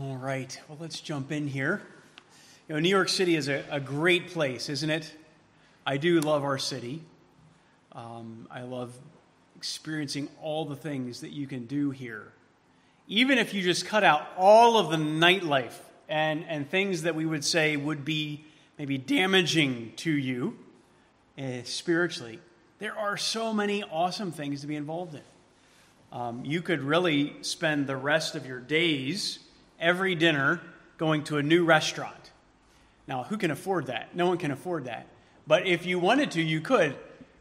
All right, well, let's jump in here. You know, New York City is a, a great place, isn't it? I do love our city. Um, I love experiencing all the things that you can do here. Even if you just cut out all of the nightlife and, and things that we would say would be maybe damaging to you uh, spiritually, there are so many awesome things to be involved in. Um, you could really spend the rest of your days every dinner going to a new restaurant. Now, who can afford that? No one can afford that. But if you wanted to, you could.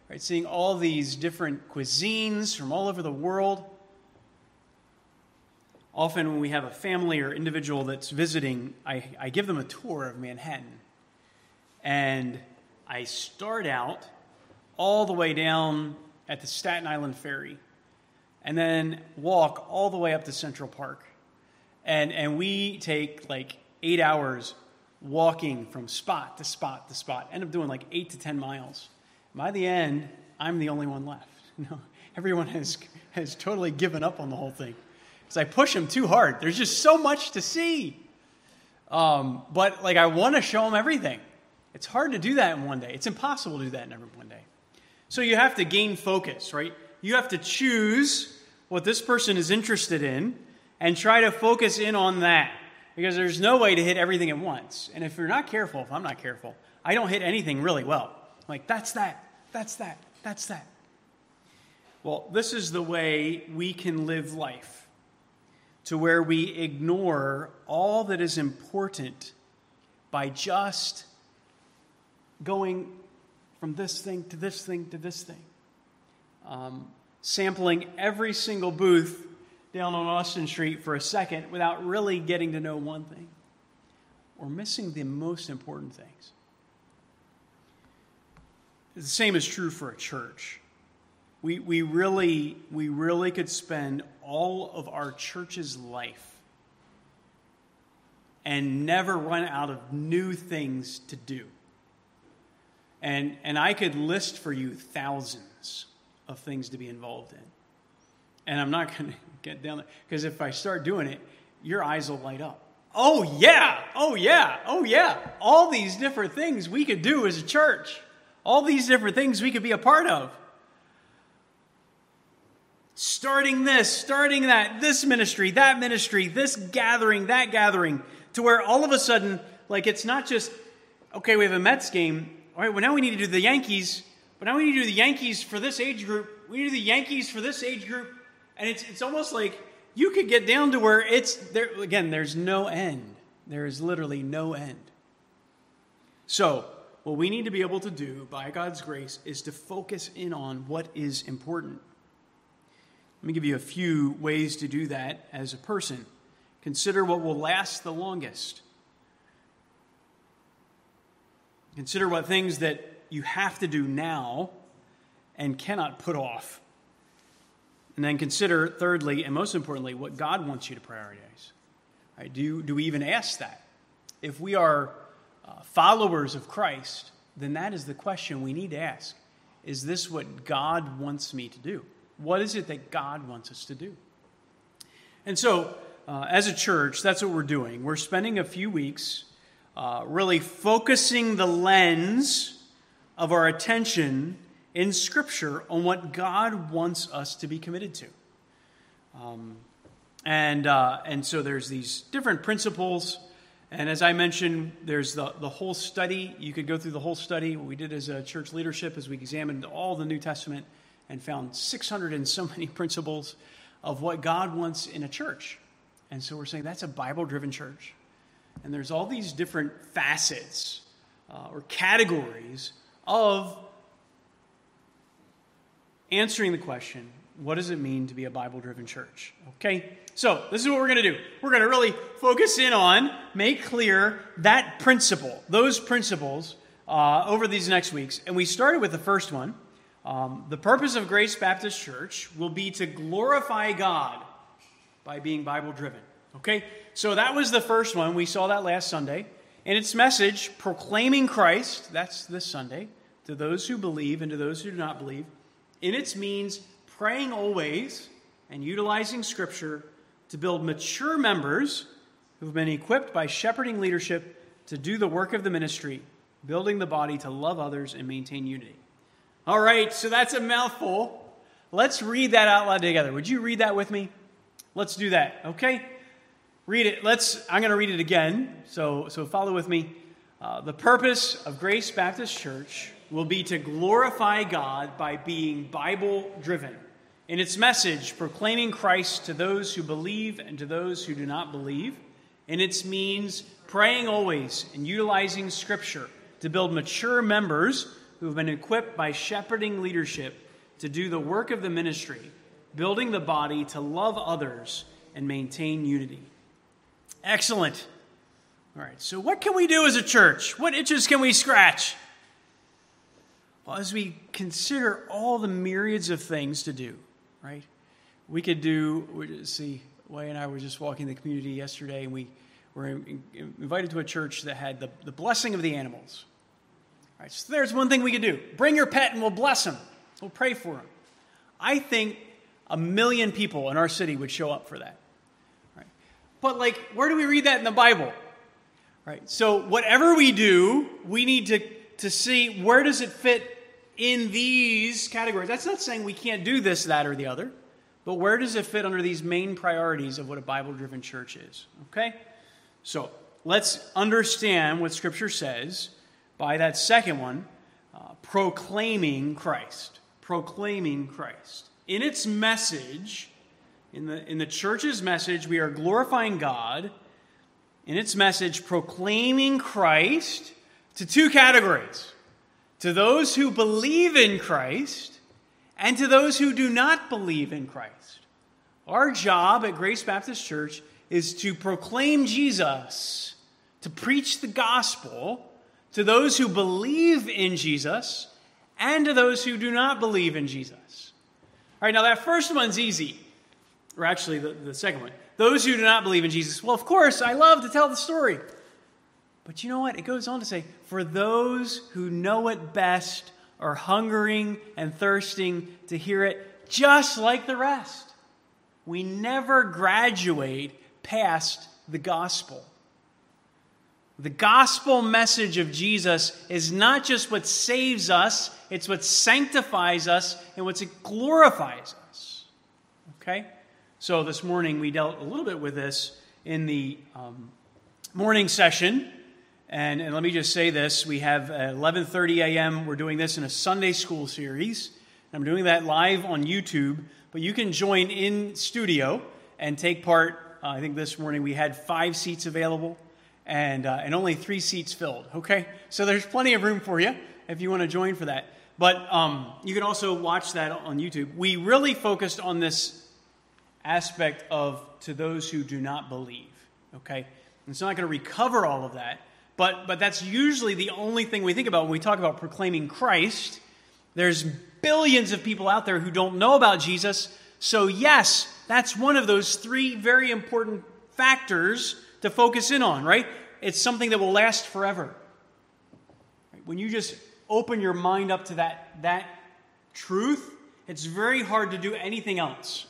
Right? Seeing all these different cuisines from all over the world. Often, when we have a family or individual that's visiting, I, I give them a tour of Manhattan. And I start out all the way down at the Staten Island Ferry and then walk all the way up to Central Park and, and we take like eight hours walking from spot to spot to spot, end up doing like eight to 10 miles. By the end, I'm the only one left. No, everyone has, has totally given up on the whole thing because I push them too hard. There's just so much to see. Um, but like, I want to show them everything. It's hard to do that in one day. It's impossible to do that in every one day. So you have to gain focus, right? You have to choose what this person is interested in and try to focus in on that because there's no way to hit everything at once. And if you're not careful, if I'm not careful, I don't hit anything really well. Like, that's that, that's that, that's that. Well, this is the way we can live life to where we ignore all that is important by just going from this thing to this thing to this thing. Um, sampling every single booth down on Austin Street for a second without really getting to know one thing. We're missing the most important things. The same is true for a church. We, we, really, we really could spend all of our church's life and never run out of new things to do. And, and I could list for you thousands of things to be involved in. And I'm not going to get down there. Because if I start doing it, your eyes will light up. Oh, yeah. Oh, yeah. Oh, yeah. All these different things we could do as a church, all these different things we could be a part of. Starting this, starting that, this ministry, that ministry, this gathering, that gathering, to where all of a sudden, like it's not just, okay, we have a Mets game. All right, well, now we need to do the Yankees, but now we need to do the Yankees for this age group. We need to do the Yankees for this age group. And it's, it's almost like you could get down to where it's there again, there's no end. There is literally no end. So, what we need to be able to do by God's grace is to focus in on what is important. Let me give you a few ways to do that as a person. Consider what will last the longest. Consider what things that you have to do now and cannot put off. And then consider, thirdly, and most importantly, what God wants you to prioritize. Right? Do, do we even ask that? If we are uh, followers of Christ, then that is the question we need to ask. Is this what God wants me to do? What is it that God wants us to do? And so, uh, as a church, that's what we're doing. We're spending a few weeks uh, really focusing the lens of our attention in Scripture on what God wants us to be committed to. Um, and, uh, and so there's these different principles. And as I mentioned, there's the, the whole study. You could go through the whole study. What we did as a church leadership is we examined all the New Testament and found 600 and so many principles of what God wants in a church. And so we're saying that's a Bible driven church. And there's all these different facets uh, or categories of answering the question what does it mean to be a Bible driven church? Okay, so this is what we're going to do. We're going to really focus in on, make clear that principle, those principles uh, over these next weeks. And we started with the first one. Um, the purpose of Grace Baptist Church will be to glorify God by being Bible driven. Okay, so that was the first one. We saw that last Sunday. And its message, proclaiming Christ, that's this Sunday, to those who believe and to those who do not believe in its means praying always and utilizing Scripture to build mature members who have been equipped by shepherding leadership to do the work of the ministry, building the body to love others and maintain unity. All right, so that's a mouthful. Let's read that out loud together. Would you read that with me? Let's do that, okay? Read it. Let's. I'm going to read it again. So, so follow with me. Uh, the purpose of Grace Baptist Church will be to glorify God by being Bible driven. In its message, proclaiming Christ to those who believe and to those who do not believe. In its means, praying always and utilizing Scripture to build mature members who have been equipped by shepherding leadership to do the work of the ministry, building the body to love others and maintain unity. Excellent. All right, so what can we do as a church? What itches can we scratch? As we consider all the myriads of things to do, right? We could do, see, Way and I were just walking the community yesterday, and we were invited to a church that had the, the blessing of the animals. All right, so there's one thing we could do bring your pet and we'll bless him, we'll pray for him. I think a million people in our city would show up for that. Right? But, like, where do we read that in the Bible? Right? So, whatever we do, we need to, to see where does it fit in these categories. That's not saying we can't do this, that, or the other, but where does it fit under these main priorities of what a Bible driven church is? Okay? So, let's understand what Scripture says by that second one uh, proclaiming Christ. Proclaiming Christ. In its message, in the, in the church's message, we are glorifying God. In its message, proclaiming Christ to two categories to those who believe in Christ and to those who do not believe in Christ. Our job at Grace Baptist Church is to proclaim Jesus, to preach the gospel to those who believe in Jesus and to those who do not believe in Jesus. All right, now that first one's easy, or actually the, the second one. Those who do not believe in Jesus. Well, of course, I love to tell the story. But you know what? It goes on to say, for those who know it best are hungering and thirsting to hear it just like the rest. We never graduate past the gospel. The gospel message of Jesus is not just what saves us, it's what sanctifies us and what glorifies us. Okay? So this morning we dealt a little bit with this in the um, morning session. And, and let me just say this we have 11.30 a.m we're doing this in a sunday school series i'm doing that live on youtube but you can join in studio and take part uh, i think this morning we had five seats available and, uh, and only three seats filled. Okay? So there's plenty of room for you if you want to join for that. But um, you can also watch that on YouTube. We really focused on this aspect of to those who do not believe. Okay? And so I'm not going to recover all of that. But, but that's usually the only thing we think about when we talk about proclaiming Christ. There's billions of people out there who don't know about Jesus. So, yes, that's one of those three very important factors to focus in on, right? It's something that will last forever. When you just open your mind up to that, that truth, it's very hard to do anything else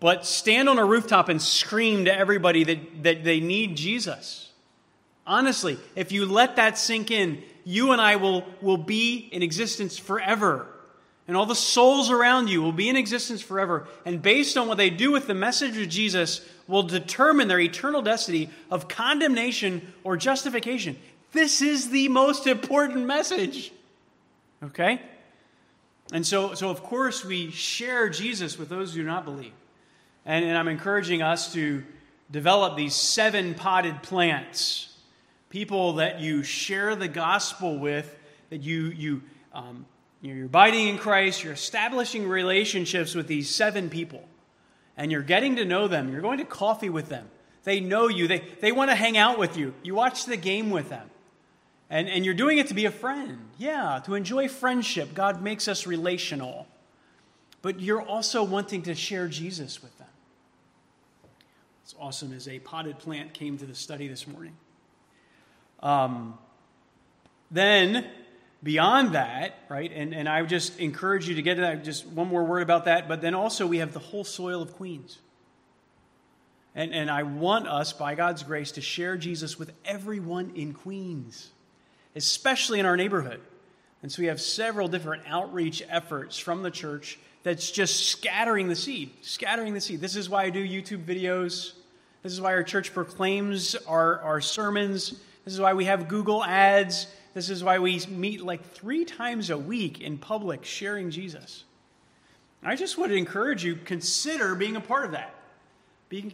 but stand on a rooftop and scream to everybody that, that they need Jesus. Honestly, if you let that sink in, you and I will, will be in existence forever. And all the souls around you will be in existence forever. And based on what they do with the message of Jesus, will determine their eternal destiny of condemnation or justification. This is the most important message. Okay? And so, so of course, we share Jesus with those who do not believe. And, and I'm encouraging us to develop these seven potted plants. People that you share the gospel with, that you, you, um, you're abiding in Christ, you're establishing relationships with these seven people and you're getting to know them. You're going to coffee with them. They know you. They, they want to hang out with you. You watch the game with them. And, and you're doing it to be a friend. Yeah, to enjoy friendship. God makes us relational. But you're also wanting to share Jesus with them. It's awesome as a potted plant came to the study this morning. Um, then beyond that, right, and, and I just encourage you to get to that, just one more word about that, but then also we have the whole soil of Queens. And, and I want us, by God's grace, to share Jesus with everyone in Queens, especially in our neighborhood. And so we have several different outreach efforts from the church that's just scattering the seed, scattering the seed. This is why I do YouTube videos. This is why our church proclaims our, our sermons. This is why we have Google ads. This is why we meet like three times a week in public sharing Jesus. I just would encourage you consider being a part of that.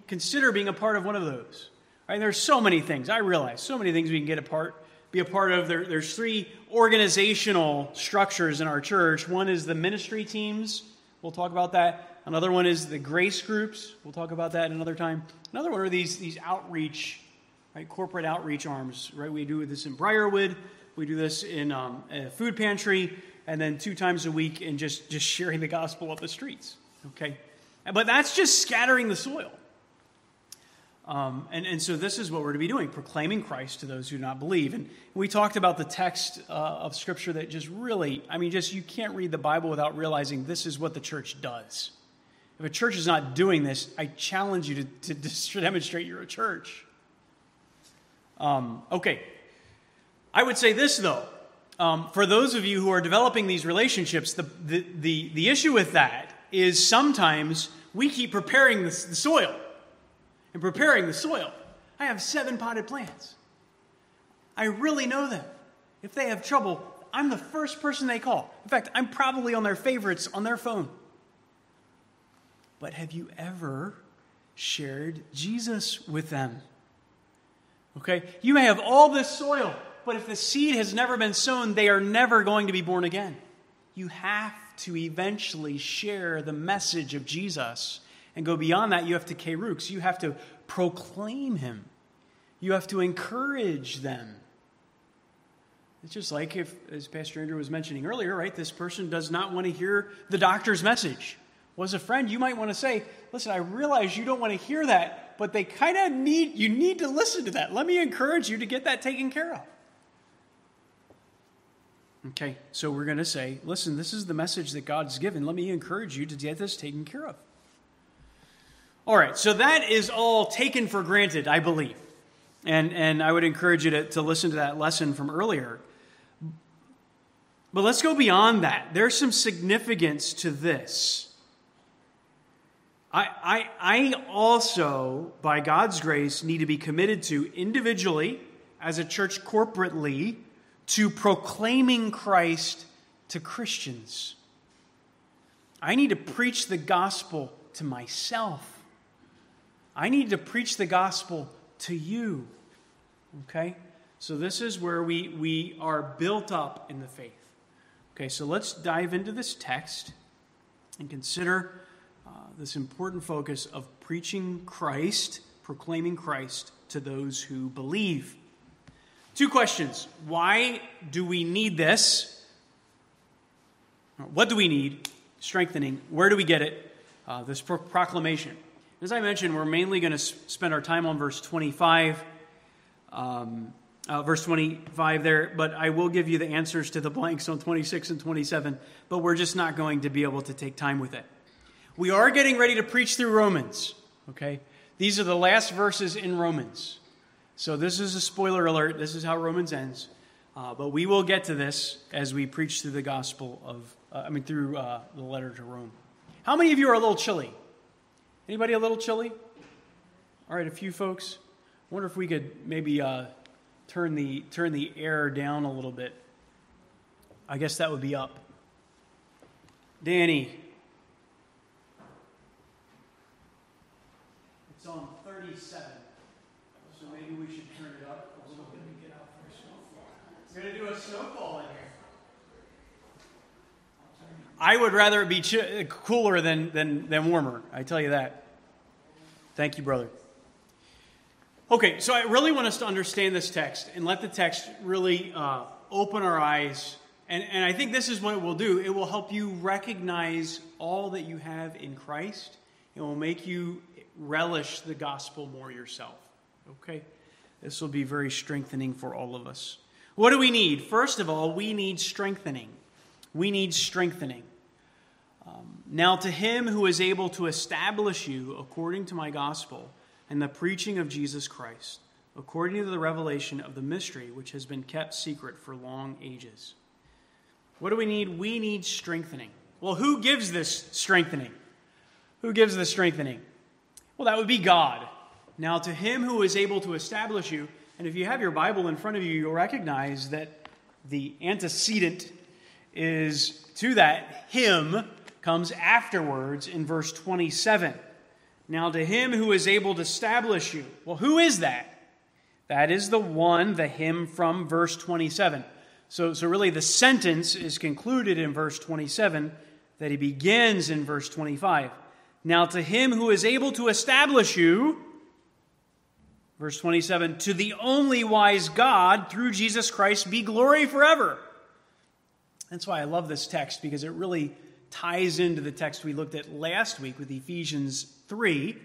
Consider being a part of one of those. Right? There's so many things. I realize so many things we can get a part, be a part of. There, there's three organizational structures in our church. One is the ministry teams. We'll talk about that. Another one is the grace groups. We'll talk about that another time. Another one are these, these outreach, right? Corporate outreach arms, right? We do this in Briarwood. We do this in um, a food pantry, and then two times a week in just, just sharing the gospel up the streets. Okay? But that's just scattering the soil. Um, and, and so this is what we're to be doing proclaiming Christ to those who do not believe. And we talked about the text uh, of Scripture that just really, I mean, just you can't read the Bible without realizing this is what the church does. If a church is not doing this, I challenge you to, to, to demonstrate you're a church. Um, okay. I would say this, though. Um, for those of you who are developing these relationships, the, the, the, the issue with that is sometimes we keep preparing the, the soil and preparing the soil. I have seven potted plants. I really know them. If they have trouble, I'm the first person they call. In fact, I'm probably on their favorites on their phone. But have you ever shared Jesus with them? Okay? You may have all this soil, but if the seed has never been sown, they are never going to be born again. You have to eventually share the message of Jesus and go beyond that, you have to kerux. You have to proclaim him. You have to encourage them. It's just like if, as Pastor Andrew was mentioning earlier, right, this person does not want to hear the doctor's message. Was well, a friend, you might want to say, listen, I realize you don't want to hear that, but they kind of need, you need to listen to that. Let me encourage you to get that taken care of. Okay, so we're going to say, listen, this is the message that God's given. Let me encourage you to get this taken care of. All right, so that is all taken for granted, I believe. And, and I would encourage you to, to listen to that lesson from earlier. But let's go beyond that. There's some significance to this. I, I, I also, by God's grace, need to be committed to individually, as a church corporately, to proclaiming Christ to Christians. I need to preach the gospel to myself. I need to preach the gospel to you. Okay? So this is where we, we are built up in the faith. Okay, so let's dive into this text and consider this important focus of preaching Christ, proclaiming Christ to those who believe. Two questions. Why do we need this? What do we need? Strengthening. Where do we get it? Uh, this pro- proclamation. As I mentioned, we're mainly going to spend our time on verse 25. Um, uh, verse 25 there, but I will give you the answers to the blanks on 26 and 27, but we're just not going to be able to take time with it. We are getting ready to preach through Romans, okay? These are the last verses in Romans. So this is a spoiler alert. This is how Romans ends. Uh, but we will get to this as we preach through the gospel of, uh, I mean, through uh, the letter to Rome. How many of you are a little chilly? Anybody a little chilly? All right, a few folks. I wonder if we could maybe uh, turn the turn the air down a little bit. I guess that would be up. Danny. It's on 37. So maybe we should turn it up a little bit and get out for a snowfall. We're going to do a snowfall in here. I would rather it be ch- cooler than, than, than warmer. I tell you that. Thank you, brother. Okay, so I really want us to understand this text and let the text really uh, open our eyes. And, and I think this is what it will do it will help you recognize all that you have in Christ, it will make you relish the gospel more yourself. Okay? This will be very strengthening for all of us. What do we need? First of all, we need strengthening we need strengthening. Um, now, to him who is able to establish you according to my gospel and the preaching of Jesus Christ, according to the revelation of the mystery which has been kept secret for long ages. What do we need? We need strengthening. Well, who gives this strengthening? Who gives the strengthening? Well, that would be God. Now, to him who is able to establish you, and if you have your Bible in front of you, you'll recognize that the antecedent is to that him comes afterwards in verse 27. Now, to him who is able to establish you. Well, who is that? That is the one, the him from verse 27. So, so really, the sentence is concluded in verse 27 that he begins in verse 25. Now, to him who is able to establish you, verse 27, to the only wise God, through Jesus Christ, be glory forever. That's why I love this text, because it really ties into the text we looked at last week with Ephesians 3.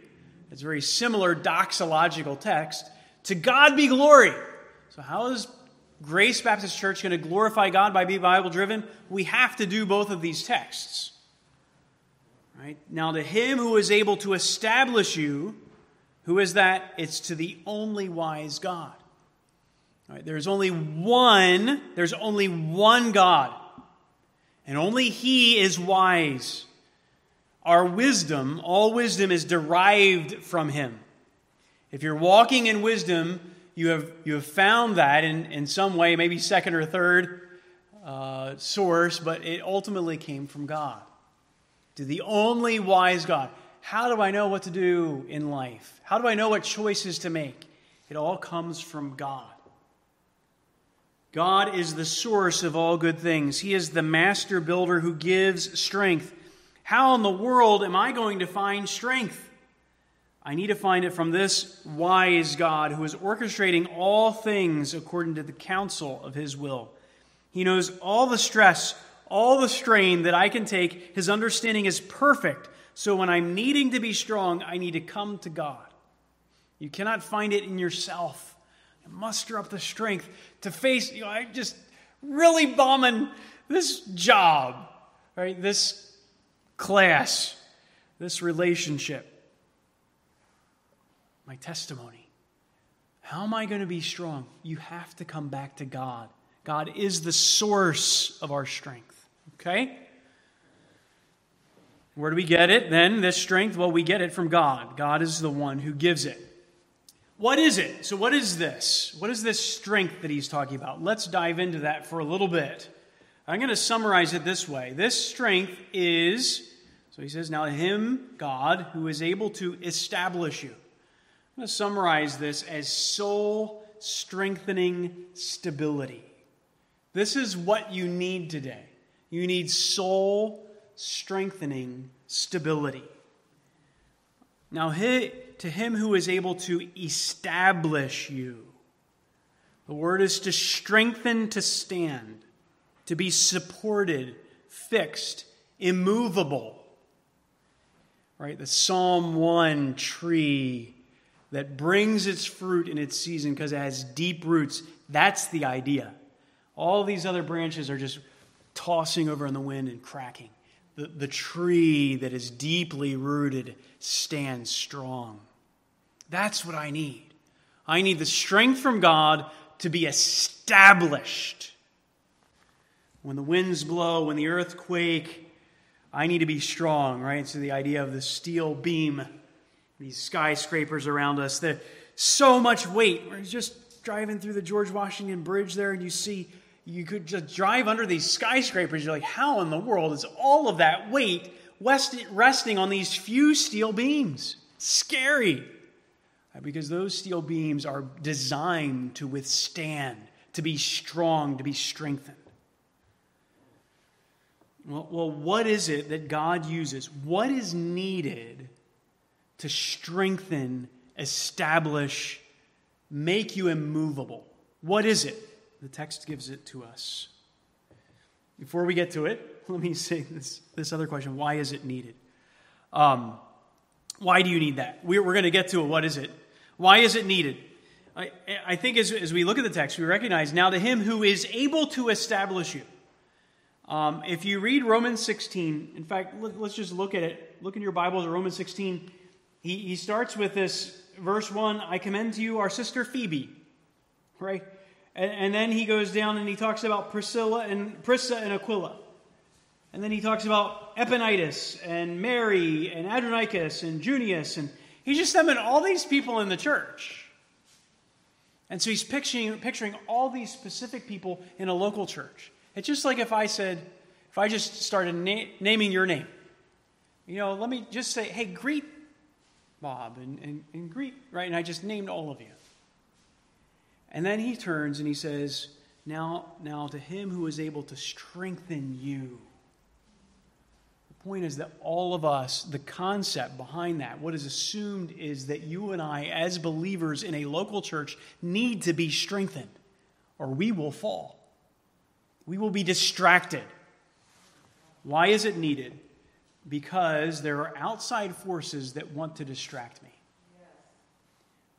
It's a very similar doxological text. To God be glory. So, how is Grace Baptist Church going to glorify God by being Bible driven? We have to do both of these texts. Right? Now, to him who is able to establish you, who is that? It's to the only wise God. Right? There's only one, there's only one God. And only He is wise. Our wisdom, all wisdom is derived from Him. If you're walking in wisdom, you have, you have found that in, in some way, maybe second or third uh, source, but it ultimately came from God to the only wise God. How do I know what to do in life? How do I know what choices to make? It all comes from God. God is the source of all good things. He is the master builder who gives strength. How in the world am I going to find strength? I need to find it from this wise God who is orchestrating all things according to the counsel of his will. He knows all the stress, all the strain that I can take. His understanding is perfect. So when I'm needing to be strong, I need to come to God. You cannot find it in yourself. You muster up the strength to face, you know, I just really bombing this job, right? This class, this relationship, my testimony. How am I going to be strong? You have to come back to God. God is the source of our strength. Okay? Where do we get it then, this strength? Well, we get it from God. God is the one who gives it. What is it? So, what is this? What is this strength that he's talking about? Let's dive into that for a little bit. I'm going to summarize it this way this strength is, so he says, now him, God, who is able to establish you. I'm going to summarize this as soul strengthening stability. This is what you need today. You need soul strengthening stability. Now, to him who is able to establish you, the word is to strengthen to stand, to be supported, fixed, immovable. Right? The Psalm 1 tree that brings its fruit in its season because it has deep roots. That's the idea. All these other branches are just tossing over in the wind and cracking. The, the tree that is deeply rooted stands strong. That's what I need. I need the strength from God to be established. When the winds blow, when the earth quake, I need to be strong, right? So the idea of the steel beam, these skyscrapers around us, there's so much weight. We're just driving through the George Washington Bridge there, and you see you could just drive under these skyscrapers. You're like, how in the world is all of that weight resting on these few steel beams? Scary. Uh, because those steel beams are designed to withstand, to be strong, to be strengthened. Well, well, what is it that God uses? What is needed to strengthen, establish, make you immovable? What is it? The text gives it to us. Before we get to it, let me say this, this other question why is it needed? Um, why do you need that? We're, we're going to get to it. What is it? Why is it needed? I, I think as, as we look at the text, we recognize now to him who is able to establish you. Um, if you read Romans 16, in fact, let, us just look at it. Look in your Bibles at Romans 16. He, he starts with this verse 1, I commend to you our sister Phoebe, right? And, and then he goes down and he talks about Priscilla and Prisca and Aquila. And then he talks about Epaenetus and Mary and Andronicus and Junius. And he's just summoned all these people in the church. And so he's picturing, picturing all these specific people in a local church. It's just like if I said, if I just started na- naming your name. You know, let me just say, hey, greet Bob and, and, and greet, right? And I just named all of you. And then he turns and he says, now, now to him who is able to strengthen you The point is that all of us, the concept behind that, what is assumed is that you and I, as believers in a local church, need to be strengthened or we will fall. We will be distracted. Why is it needed? Because there are outside forces that want to distract me.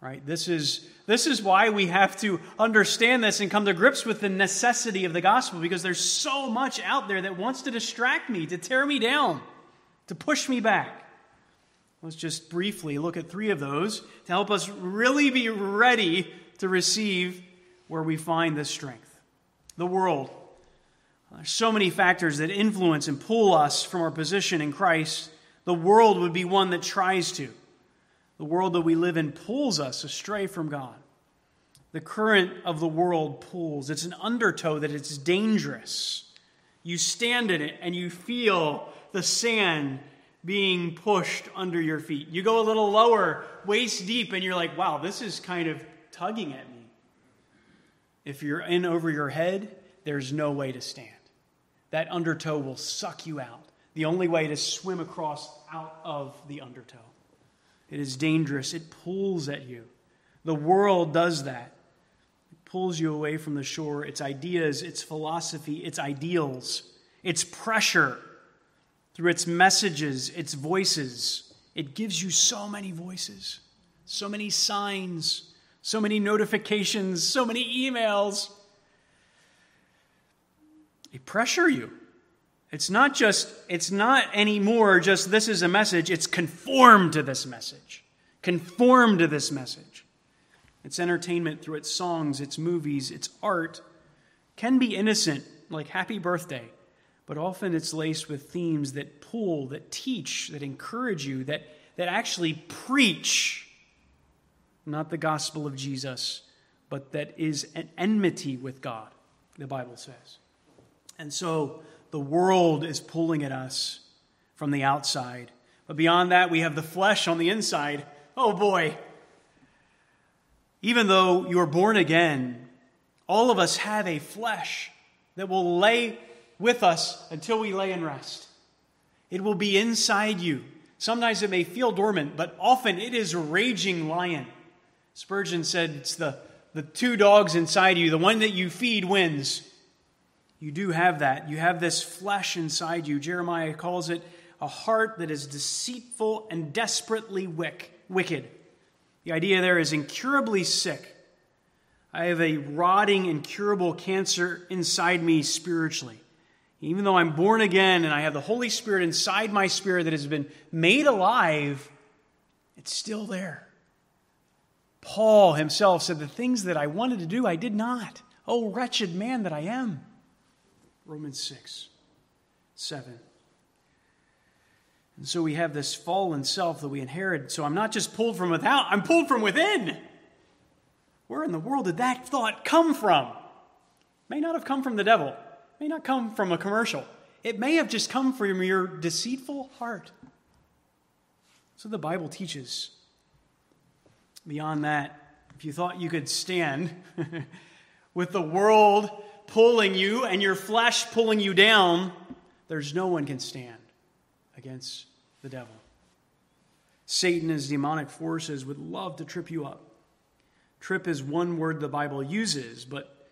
Right? This is, this is why we have to understand this and come to grips with the necessity of the gospel because there's so much out there that wants to distract me, to tear me down, to push me back. Let's just briefly look at three of those to help us really be ready to receive where we find this strength. The world. There's so many factors that influence and pull us from our position in Christ. The world would be one that tries to. The world that we live in pulls us astray from God. The current of the world pulls. It's an undertow that it's dangerous. You stand in it and you feel the sand being pushed under your feet. You go a little lower, waist deep, and you're like, wow, this is kind of tugging at me. If you're in over your head, there's no way to stand. That undertow will suck you out. The only way to swim across out of the undertow. It is dangerous. It pulls at you. The world does that. It pulls you away from the shore. Its ideas, its philosophy, its ideals, its pressure through its messages, its voices. It gives you so many voices, so many signs, so many notifications, so many emails. They pressure you. It's not just, it's not anymore just this is a message, it's conformed to this message. Conformed to this message. Its entertainment through its songs, its movies, its art can be innocent, like Happy Birthday, but often it's laced with themes that pull, that teach, that encourage you, that, that actually preach not the gospel of Jesus, but that is an enmity with God, the Bible says. And so, the world is pulling at us from the outside. But beyond that, we have the flesh on the inside. Oh boy. Even though you are born again, all of us have a flesh that will lay with us until we lay in rest. It will be inside you. Sometimes it may feel dormant, but often it is a raging lion. Spurgeon said it's the, the two dogs inside you. The one that you feed wins. You do have that. You have this flesh inside you. Jeremiah calls it a heart that is deceitful and desperately wicked. The idea there is incurably sick. I have a rotting, incurable cancer inside me spiritually. Even though I'm born again and I have the Holy Spirit inside my spirit that has been made alive, it's still there. Paul himself said, The things that I wanted to do, I did not. Oh, wretched man that I am. Romans 6, 7. And so we have this fallen self that we inherit. So I'm not just pulled from without, I'm pulled from within. Where in the world did that thought come from? May not have come from the devil, may not come from a commercial. It may have just come from your deceitful heart. So the Bible teaches. Beyond that, if you thought you could stand with the world pulling you and your flesh pulling you down, there's no one can stand against the devil. Satan and his demonic forces would love to trip you up. Trip is one word the Bible uses, but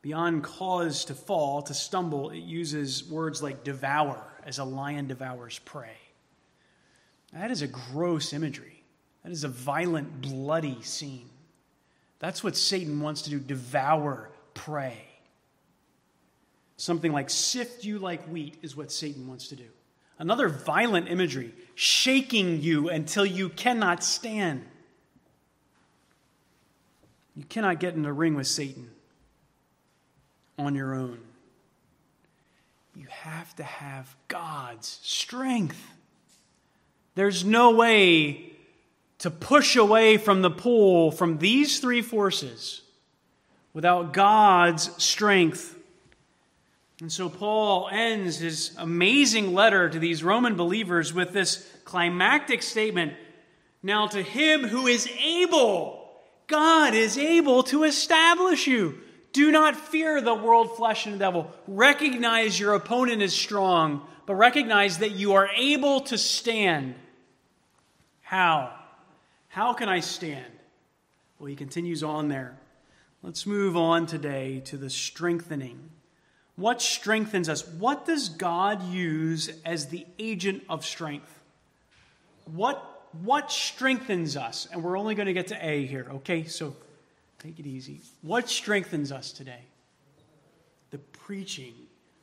beyond cause to fall, to stumble, it uses words like devour, as a lion devours prey. That is a gross imagery. That is a violent, bloody scene. That's what Satan wants to do devour prey. Something like sift you like wheat is what Satan wants to do. Another violent imagery, shaking you until you cannot stand. You cannot get in a ring with Satan on your own. You have to have God's strength. There's no way to push away from the pull from these three forces without God's strength. And so Paul ends his amazing letter to these Roman believers with this climactic statement Now, to him who is able, God is able to establish you. Do not fear the world, flesh, and devil. Recognize your opponent is strong, but recognize that you are able to stand. How? How can I stand? Well, he continues on there. Let's move on today to the strengthening. What strengthens us? What does God use as the agent of strength? What, what strengthens us? And we're only going to get to A here, okay? So take it easy. What strengthens us today? The preaching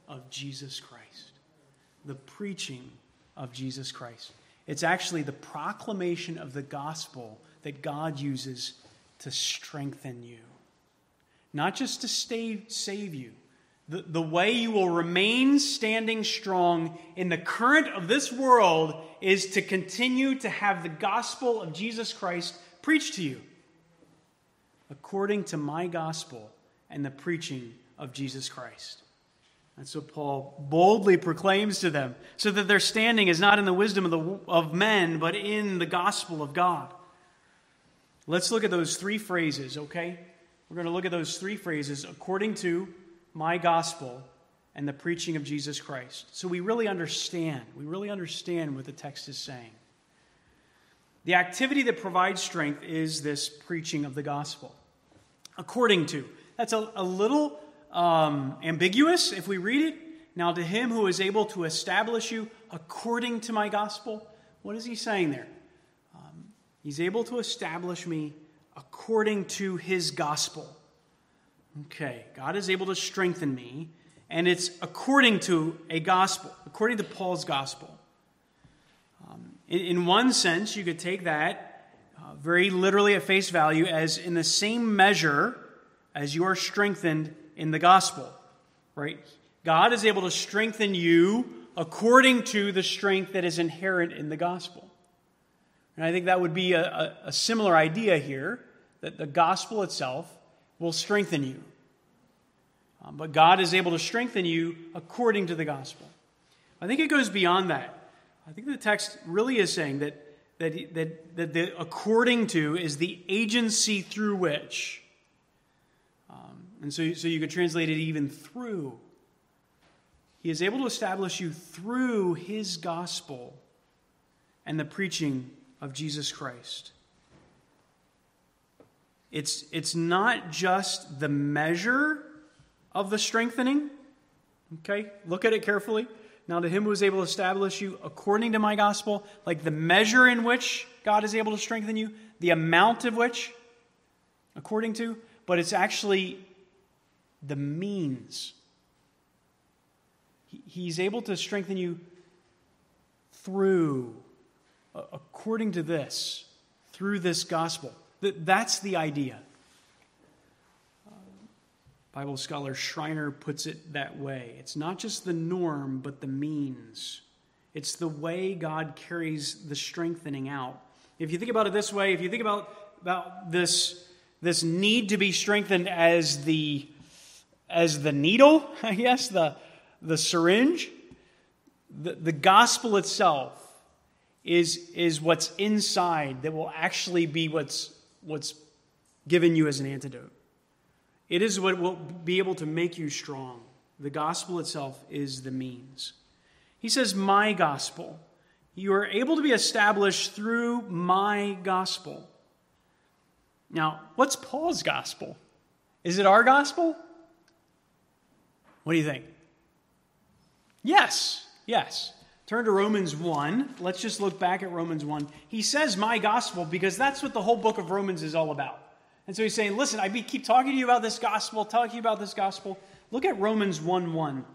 of Jesus Christ. The preaching of Jesus Christ. It's actually the proclamation of the gospel that God uses to strengthen you not just to stay, save you. The, the way you will remain standing strong in the current of this world is to continue to have the gospel of Jesus Christ preached to you according to my gospel and the preaching of Jesus Christ. That's what Paul boldly proclaims to them, so that their standing is not in the wisdom of, the, of men, but in the gospel of God. Let's look at those three phrases, okay? We're going to look at those three phrases according to my gospel and the preaching of Jesus Christ. So we really understand. We really understand what the text is saying. The activity that provides strength is this preaching of the gospel. According to. That's a, a little um, ambiguous if we read it. Now, to him who is able to establish you according to my gospel, what is he saying there? Um, he's able to establish me according to his gospel. Okay, God is able to strengthen me, and it's according to a gospel, according to Paul's gospel. Um, in, in, one sense, you could take that uh, very literally at face value as in the same measure as you are strengthened in the gospel, right? God is able to strengthen you according to the strength that is inherent in the gospel. And I think that would be a, a, a similar idea here that the gospel itself will strengthen you. Um, but God is able to strengthen you according to the gospel. I think it goes beyond that. I think the text really is saying that, that, that, that the according to is the agency through which. Um, and so, so you could translate it even through. He is able to establish you through his gospel and the preaching of Jesus Christ. It's, it's not just the measure of the strengthening. Okay? Look at it carefully. Now, to him who is able to establish you according to my gospel, like the measure in which God is able to strengthen you, the amount of which, according to, but it's actually the means. He's able to strengthen you through, according to this, through this gospel. That's the idea. Bible scholar Schreiner puts it that way. It's not just the norm, but the means. It's the way God carries the strengthening out. If you think about it this way, if you think about, about this, this need to be strengthened as the, as the needle, I guess, the, the syringe, the, the gospel itself is, is what's inside that will actually be what's, what's given you as an antidote. It is what will be able to make you strong. The gospel itself is the means. He says, My gospel. You are able to be established through my gospel. Now, what's Paul's gospel? Is it our gospel? What do you think? Yes, yes. Turn to Romans 1. Let's just look back at Romans 1. He says, My gospel, because that's what the whole book of Romans is all about. And so he's saying, listen, I keep talking to you about this gospel, talking to you about this gospel. Look at Romans 1 1.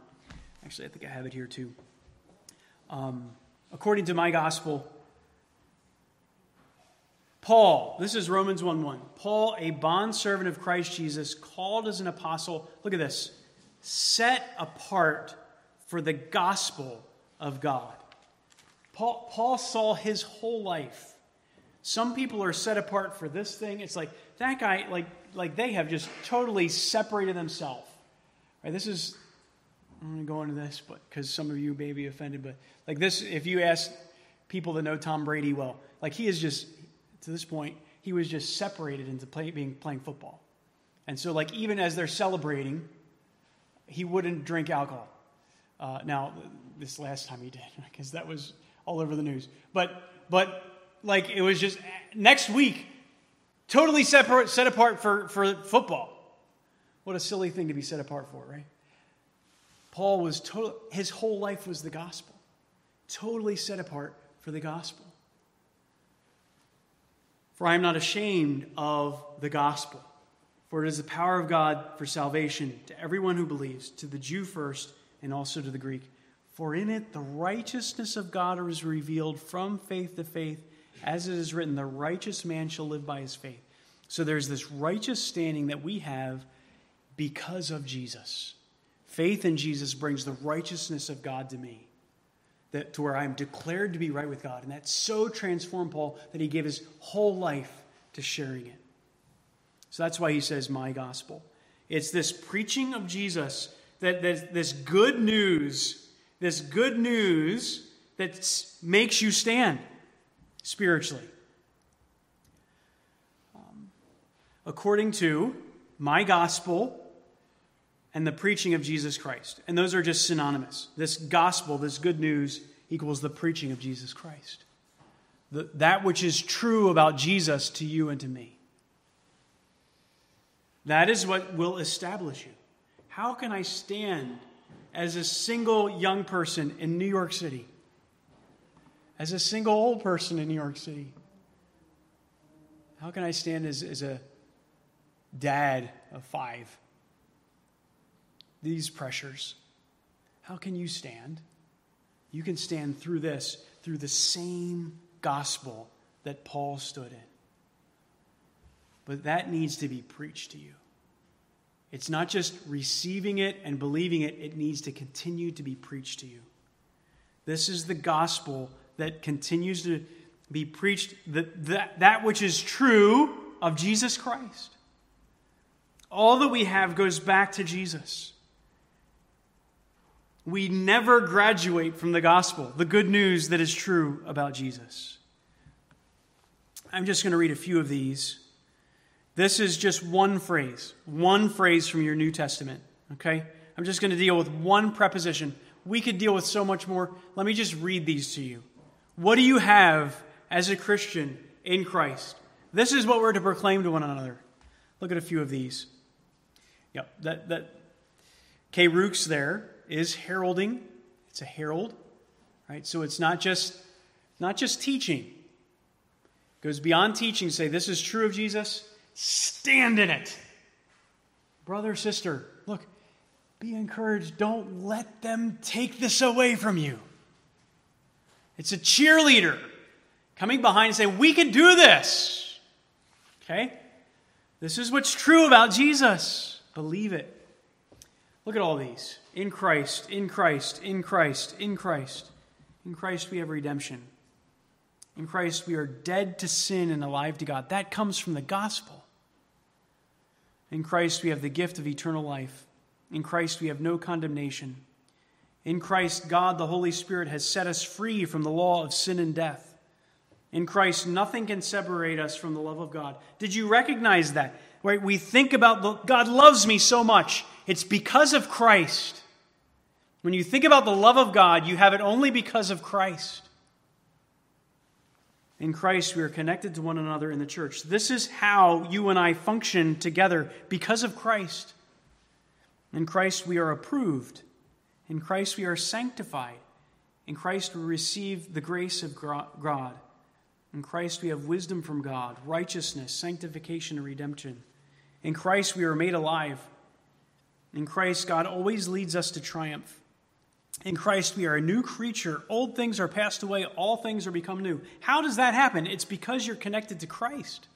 Actually, I think I have it here too. Um, according to my gospel, Paul, this is Romans 1 1. Paul, a bondservant of Christ Jesus, called as an apostle, look at this, set apart for the gospel of God. Paul, Paul saw his whole life. Some people are set apart for this thing. It's like that guy, like, like they have just totally separated themselves. Right, this is, I'm going to go into this, but because some of you may be offended, but like this, if you ask people that know Tom Brady well, like he is just, to this point, he was just separated into play, being playing football. And so, like, even as they're celebrating, he wouldn't drink alcohol. Uh, now, this last time he did, because that was all over the news. But, but like, it was just next week, totally separate, set apart for, for football. What a silly thing to be set apart for, right? Paul was total, his whole life was the gospel, totally set apart for the gospel. For I am not ashamed of the gospel, for it is the power of God for salvation to everyone who believes, to the Jew first, and also to the Greek. For in it the righteousness of God is revealed from faith to faith, as it is written, the righteous man shall live by his faith. So there's this righteous standing that we have because of Jesus. Faith in Jesus brings the righteousness of God to me that to where I'm declared to be right with God. And that so transformed Paul that he gave his whole life to sharing it. So that's why he says, My gospel. It's this preaching of Jesus, that, that this good news, this good news that makes you stand spiritually. Um, according to my gospel, and the preaching of Jesus Christ. And those are just synonymous. This gospel, this good news, equals the preaching of Jesus Christ. The, that which is true about Jesus to you and to me. That is what will establish you. How can I stand as a single young person in New York City? As a single old person in New York City? How can I stand as, as a dad of five? these pressures, how can you stand? You can stand through this, through the same gospel that Paul stood in. But that needs to be preached to you. It's not just receiving it and believing it, it needs to continue to be preached to you. This is the gospel that continues to be preached, that, that, that which is true of Jesus Christ. All that we have goes back to Jesus. We never graduate from the gospel, the good news that is true about Jesus. I'm just going to read a few of these. This is just one phrase, one phrase from your New Testament, okay? I'm just going to deal with one preposition. We could deal with so much more. Let me just read these to you. What do you have as a Christian in Christ? This is what we're to proclaim to one another. Look at a few of these. Yep, that, that kerux there is heralding. It's a herald, right? So it's not just not just teaching. It goes beyond teaching. To say this is true of Jesus. Stand in it, brother, sister. Look, be encouraged. Don't let them take this away from you. It's a cheerleader coming behind and saying, "We can do this." Okay, this is what's true about Jesus. Believe it. Look at all these. In Christ, in Christ, in Christ, in Christ. In Christ we have redemption. In Christ we are dead to sin and alive to God. That comes from the gospel. In Christ we have the gift of eternal life. In Christ we have no condemnation. In Christ, God the Holy Spirit has set us free from the law of sin and death. In Christ, nothing can separate us from the love of God. Did you recognize that? Right? We think about the, God loves me so much. It's because of Christ. When you think about the love of God, you have it only because of Christ. In Christ, we are connected to one another in the church. This is how you and I function together because of Christ. In Christ, we are approved. In Christ, we are sanctified. In Christ, we receive the grace of God. In Christ, we have wisdom from God, righteousness, sanctification, and redemption. In Christ, we are made alive. In Christ, God always leads us to triumph. In Christ, we are a new creature. Old things are passed away, all things are become new. How does that happen? It's because you're connected to Christ.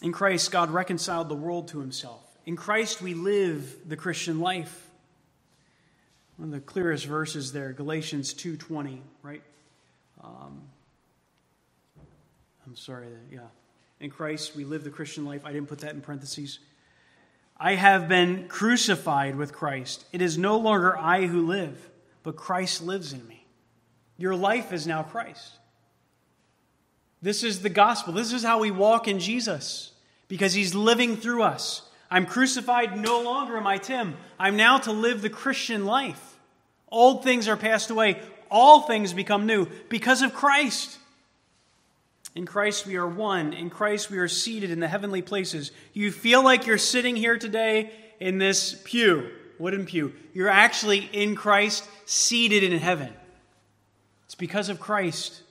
In Christ, God reconciled the world to himself. In Christ, we live the Christian life. One of the clearest verses there, Galatians 2.20, right? Um, I'm sorry, yeah. In Christ, we live the Christian life. I didn't put that in parentheses. I have been crucified with Christ. It is no longer I who live, but Christ lives in me. Your life is now Christ. This is the gospel. This is how we walk in Jesus because he's living through us. I'm crucified, no longer am I Tim. I'm now to live the Christian life. Old things are passed away, all things become new because of Christ. In Christ we are one. In Christ we are seated in the heavenly places. You feel like you're sitting here today in this pew, wooden pew. You're actually in Christ, seated in heaven. It's because of Christ.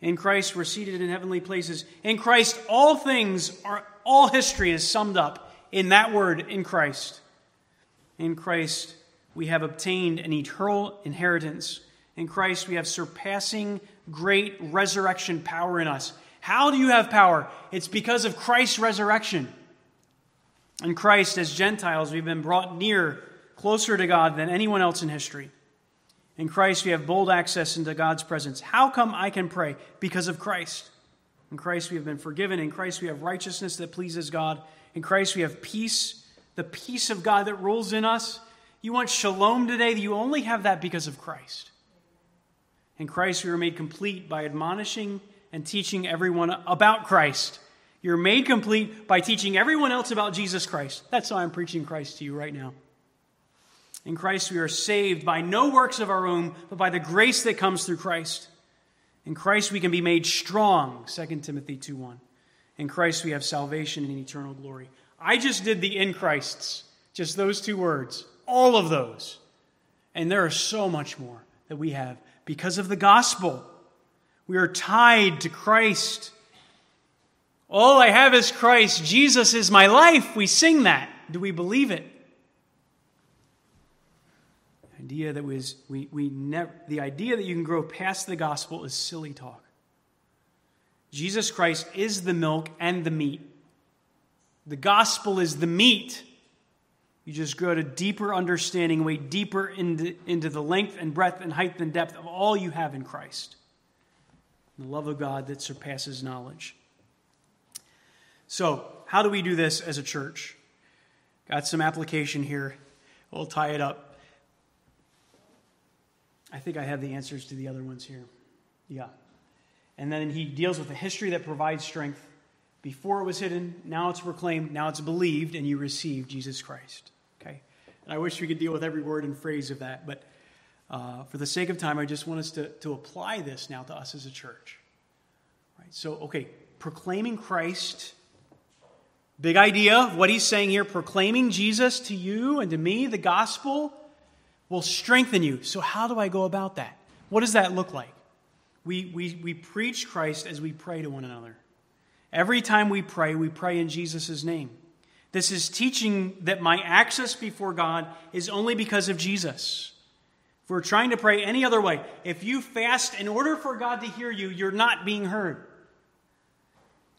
In Christ we're seated in heavenly places. In Christ all things are all history is summed up in that word in Christ. In Christ we have obtained an eternal inheritance. In Christ we have surpassing great resurrection power in us. How do you have power? It's because of Christ's resurrection. In Christ, as Gentiles, we've been brought near, closer to God than anyone else in history. In Christ, we have bold access into God's presence. How come I can pray? Because of Christ. In Christ, we have been forgiven. In Christ, we have righteousness that pleases God. In Christ, we have peace, the peace of God that rules in us. You want shalom today? You only have that because of Christ. In Christ, we are made complete by admonishing and teaching everyone about Christ. You're made complete by teaching everyone else about Jesus Christ. That's why I'm preaching Christ to you right now. In Christ, we are saved by no works of our own, but by the grace that comes through Christ. In Christ, we can be made strong, 2 Timothy 2 1. In Christ, we have salvation and eternal glory. I just did the in Christs, just those two words, all of those. And there are so much more that we have because of the gospel. We are tied to Christ. All I have is Christ. Jesus is my life. We sing that. Do we believe it? The idea that was we, we never the idea that you can grow past the gospel is silly talk. Jesus Christ is the milk and the meat. The gospel is the meat. You just grow to deeper understanding, way deeper into, into the length and breadth and height and depth of all you have in Christ. The love of God that surpasses knowledge. So, how do we do this as a church? Got some application here. We'll tie it up. I think I have the answers to the other ones here. Yeah. And then he deals with the history that provides strength. Before it was hidden, now it's proclaimed, now it's believed, and you receive Jesus Christ. And I wish we could deal with every word and phrase of that, but uh, for the sake of time, I just want us to, to apply this now to us as a church. Right? So, okay, proclaiming Christ, big idea of what he's saying here, proclaiming Jesus to you and to me, the gospel, will strengthen you. So, how do I go about that? What does that look like? We, we, we preach Christ as we pray to one another. Every time we pray, we pray in Jesus' name. This is teaching that my access before God is only because of Jesus. If we're trying to pray any other way, if you fast in order for God to hear you, you're not being heard.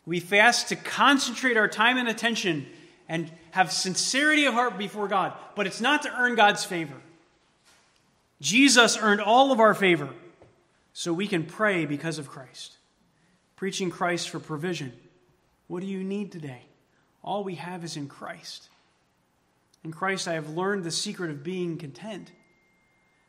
We fast to concentrate our time and attention and have sincerity of heart before God, but it's not to earn God's favor. Jesus earned all of our favor, so we can pray because of Christ. Preaching Christ for provision. What do you need today? All we have is in Christ. In Christ, I have learned the secret of being content.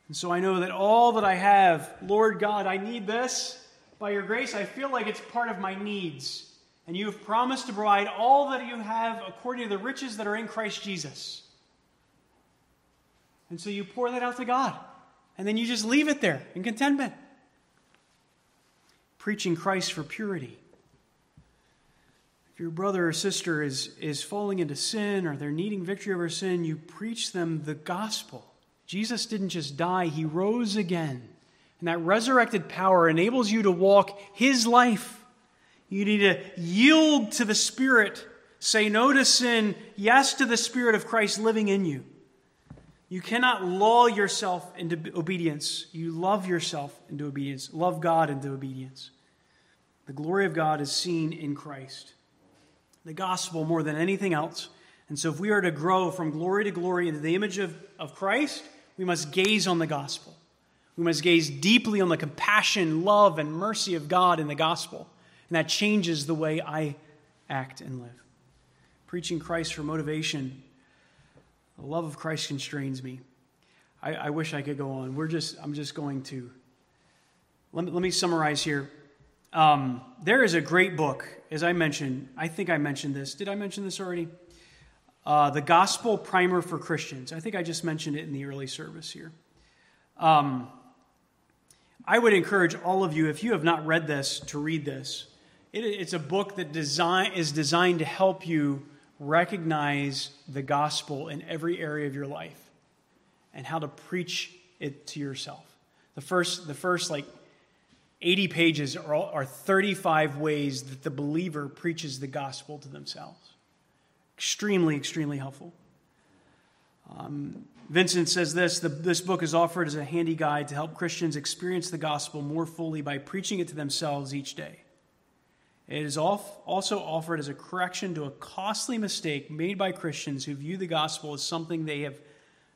And so I know that all that I have, Lord God, I need this. By your grace, I feel like it's part of my needs. And you have promised to provide all that you have according to the riches that are in Christ Jesus. And so you pour that out to God. And then you just leave it there in contentment. Preaching Christ for purity your brother or sister is, is falling into sin or they're needing victory over sin, you preach them the gospel. Jesus didn't just die, he rose again. And that resurrected power enables you to walk his life. You need to yield to the Spirit, say no to sin, yes to the Spirit of Christ living in you. You cannot lull yourself into obedience. You love yourself into obedience. Love God into obedience. The glory of God is seen in Christ. The gospel more than anything else. And so, if we are to grow from glory to glory into the image of, of Christ, we must gaze on the gospel. We must gaze deeply on the compassion, love, and mercy of God in the gospel. And that changes the way I act and live. Preaching Christ for motivation the love of Christ constrains me. I, I wish I could go on. We're just, I'm just going to. Let me, let me summarize here. Um, there is a great book, as I mentioned. I think I mentioned this. Did I mention this already? Uh, the Gospel Primer for Christians. I think I just mentioned it in the early service here. Um, I would encourage all of you, if you have not read this, to read this. It, it's a book that design, is designed to help you recognize the gospel in every area of your life and how to preach it to yourself. The first, the first like 80 pages are, all, are 35 ways that the believer preaches the gospel to themselves. Extremely, extremely helpful. Um, Vincent says this the, this book is offered as a handy guide to help Christians experience the gospel more fully by preaching it to themselves each day. It is also offered as a correction to a costly mistake made by Christians who view the gospel as something they have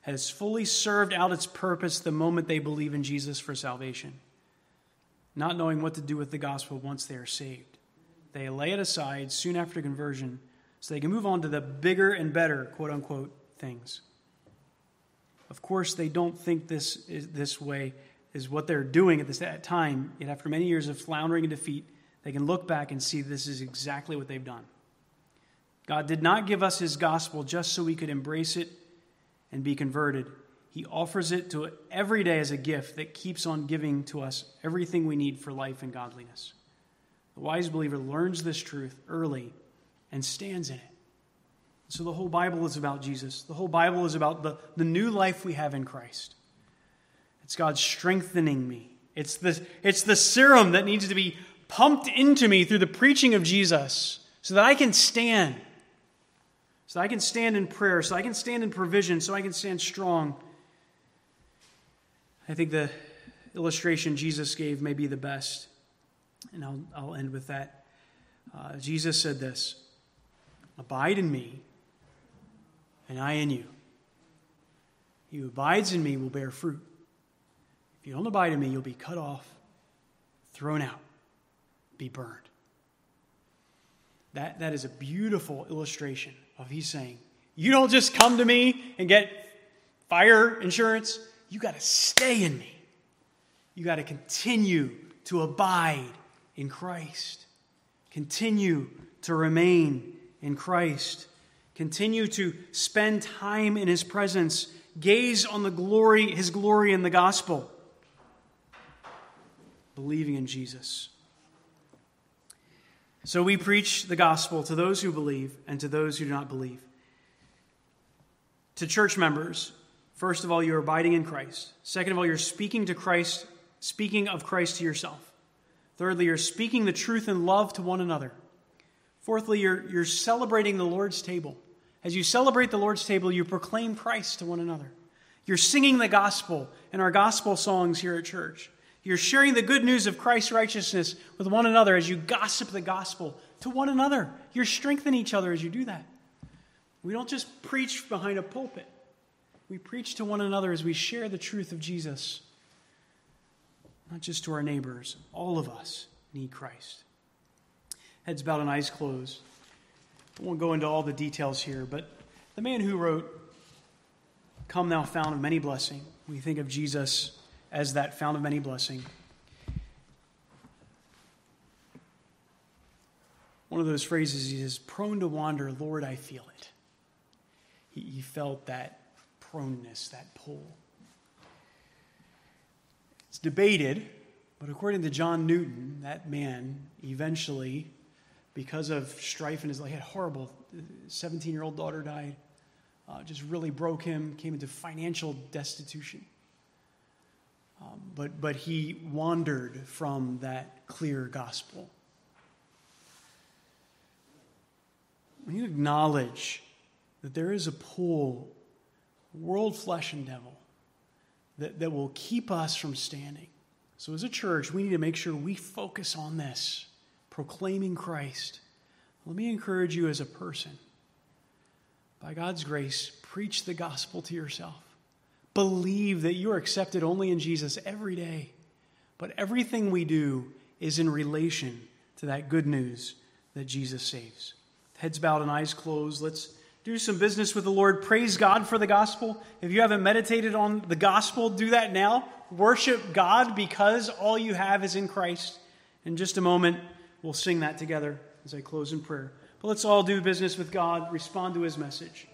has fully served out its purpose the moment they believe in Jesus for salvation, not knowing what to do with the gospel once they are saved. They lay it aside soon after conversion so they can move on to the bigger and better, quote unquote, things. Of course, they don't think this is this way is what they're doing at this time, yet after many years of floundering and defeat, they can look back and see this is exactly what they've done. God did not give us his gospel just so we could embrace it and be converted. He offers it to every day as a gift that keeps on giving to us everything we need for life and godliness. The wise believer learns this truth early and stands in it. So the whole Bible is about Jesus. The whole Bible is about the, the new life we have in Christ. It's God strengthening me. It's the, it's the serum that needs to be pumped into me through the preaching of Jesus so that I can stand. So I can stand in prayer, so I can stand in provision, so I can stand strong. I think the illustration Jesus gave may be the best, and I'll, I'll end with that. Uh, Jesus said this Abide in me, and I in you. He who abides in me will bear fruit. If you don't abide in me, you'll be cut off, thrown out be burned. That, that is a beautiful illustration of he's saying, You don't just come to me and get fire insurance, you got to stay in me. You got to continue to abide in Christ, continue to remain in Christ, continue to spend time in his presence, gaze on the glory, his glory in the gospel, believing in Jesus. So we preach the gospel to those who believe and to those who do not believe. To church members, first of all, you're abiding in Christ. Second of all, you're speaking to Christ, speaking of Christ to yourself. Thirdly, you're speaking the truth in love to one another. Fourthly, you're, you're celebrating the Lord's table. As you celebrate the Lord's table, you proclaim Christ to one another. You're singing the gospel in our gospel songs here at church. You're sharing the good news of Christ's righteousness with one another as you gossip the gospel to one another. You're strengthening each other as you do that. We don't just preach behind a pulpit, we preach to one another as we share the truth of Jesus. Not just to our neighbors, all of us need Christ. Heads bowed and eyes closed. I won't go into all the details here, but the man who wrote, Come thou fount of many blessing, we think of Jesus as that fount of many blessing. One of those phrases he says, prone to wander, Lord, I feel it. He, he felt that proneness, that pull. It's debated, but according to John Newton, that man eventually, because of strife in his life, had horrible 17 year old daughter died, uh, just really broke him, came into financial destitution. Um, but, but he wandered from that clear gospel. When you acknowledge that there is a pull world, flesh, and devil that, that will keep us from standing. So, as a church, we need to make sure we focus on this, proclaiming Christ. Let me encourage you as a person. By God's grace, preach the gospel to yourself. Believe that you are accepted only in Jesus every day. But everything we do is in relation to that good news that Jesus saves. Heads bowed and eyes closed. Let's do some business with the Lord. Praise God for the gospel. If you haven't meditated on the gospel, do that now. Worship God because all you have is in Christ. In just a moment, we'll sing that together as I close in prayer. But let's all do business with God, respond to his message.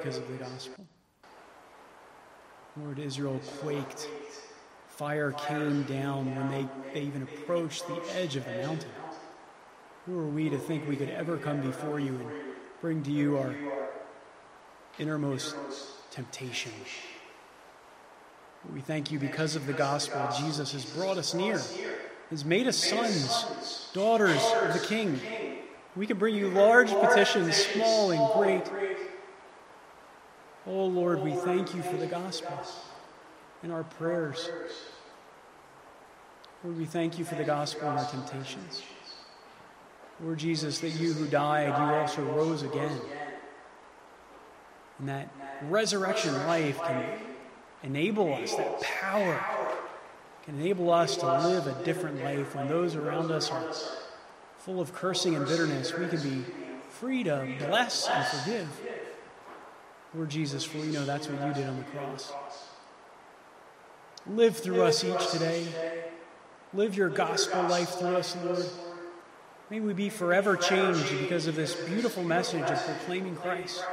Because of the gospel. Lord, Israel quaked. Fire came down when they, they even approached the edge of the mountain. Who are we to think we could ever come before you and bring to you our innermost temptation? We thank you because of the gospel. Jesus has brought us near has made us sons, daughters of the King. We can bring you large petitions, small and great. Oh Lord, we thank you for the gospel and our prayers. Lord, we thank you for the gospel and our temptations. Lord Jesus, that you who died, you also rose again. And that resurrection life can enable us, that power can enable us to live a different life when those around us are full of cursing and bitterness. We can be free to uh, bless and forgive. Lord Jesus, for we know that's what you did on the cross. Live through us each today. Live your gospel life through us, Lord. May we be forever changed because of this beautiful message of proclaiming Christ.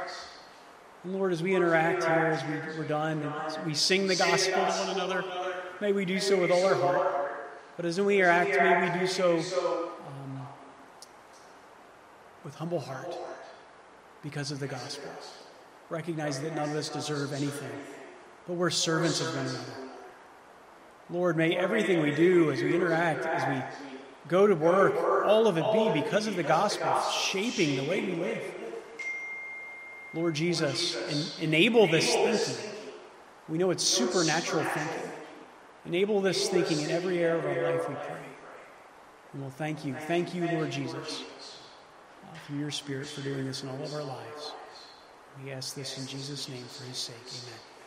And Lord, as we interact here, as we, we're done, and we sing the gospel to one another, May we do so with all our heart. But as we interact, may we do so um, with humble heart because of the gospel. Recognize that none of us deserve anything, but we're servants of one another. Lord, may everything we do as we interact, as we go to work, all of it be because of the gospel, shaping the way we live. Lord Jesus, en- enable this thinking. We know it's supernatural thinking. Enable this thinking in every area of our life, we pray. And we'll thank you. Thank you, Lord Jesus, uh, through your Spirit for doing this in all of our lives. We ask this in Jesus' name for his sake. Amen.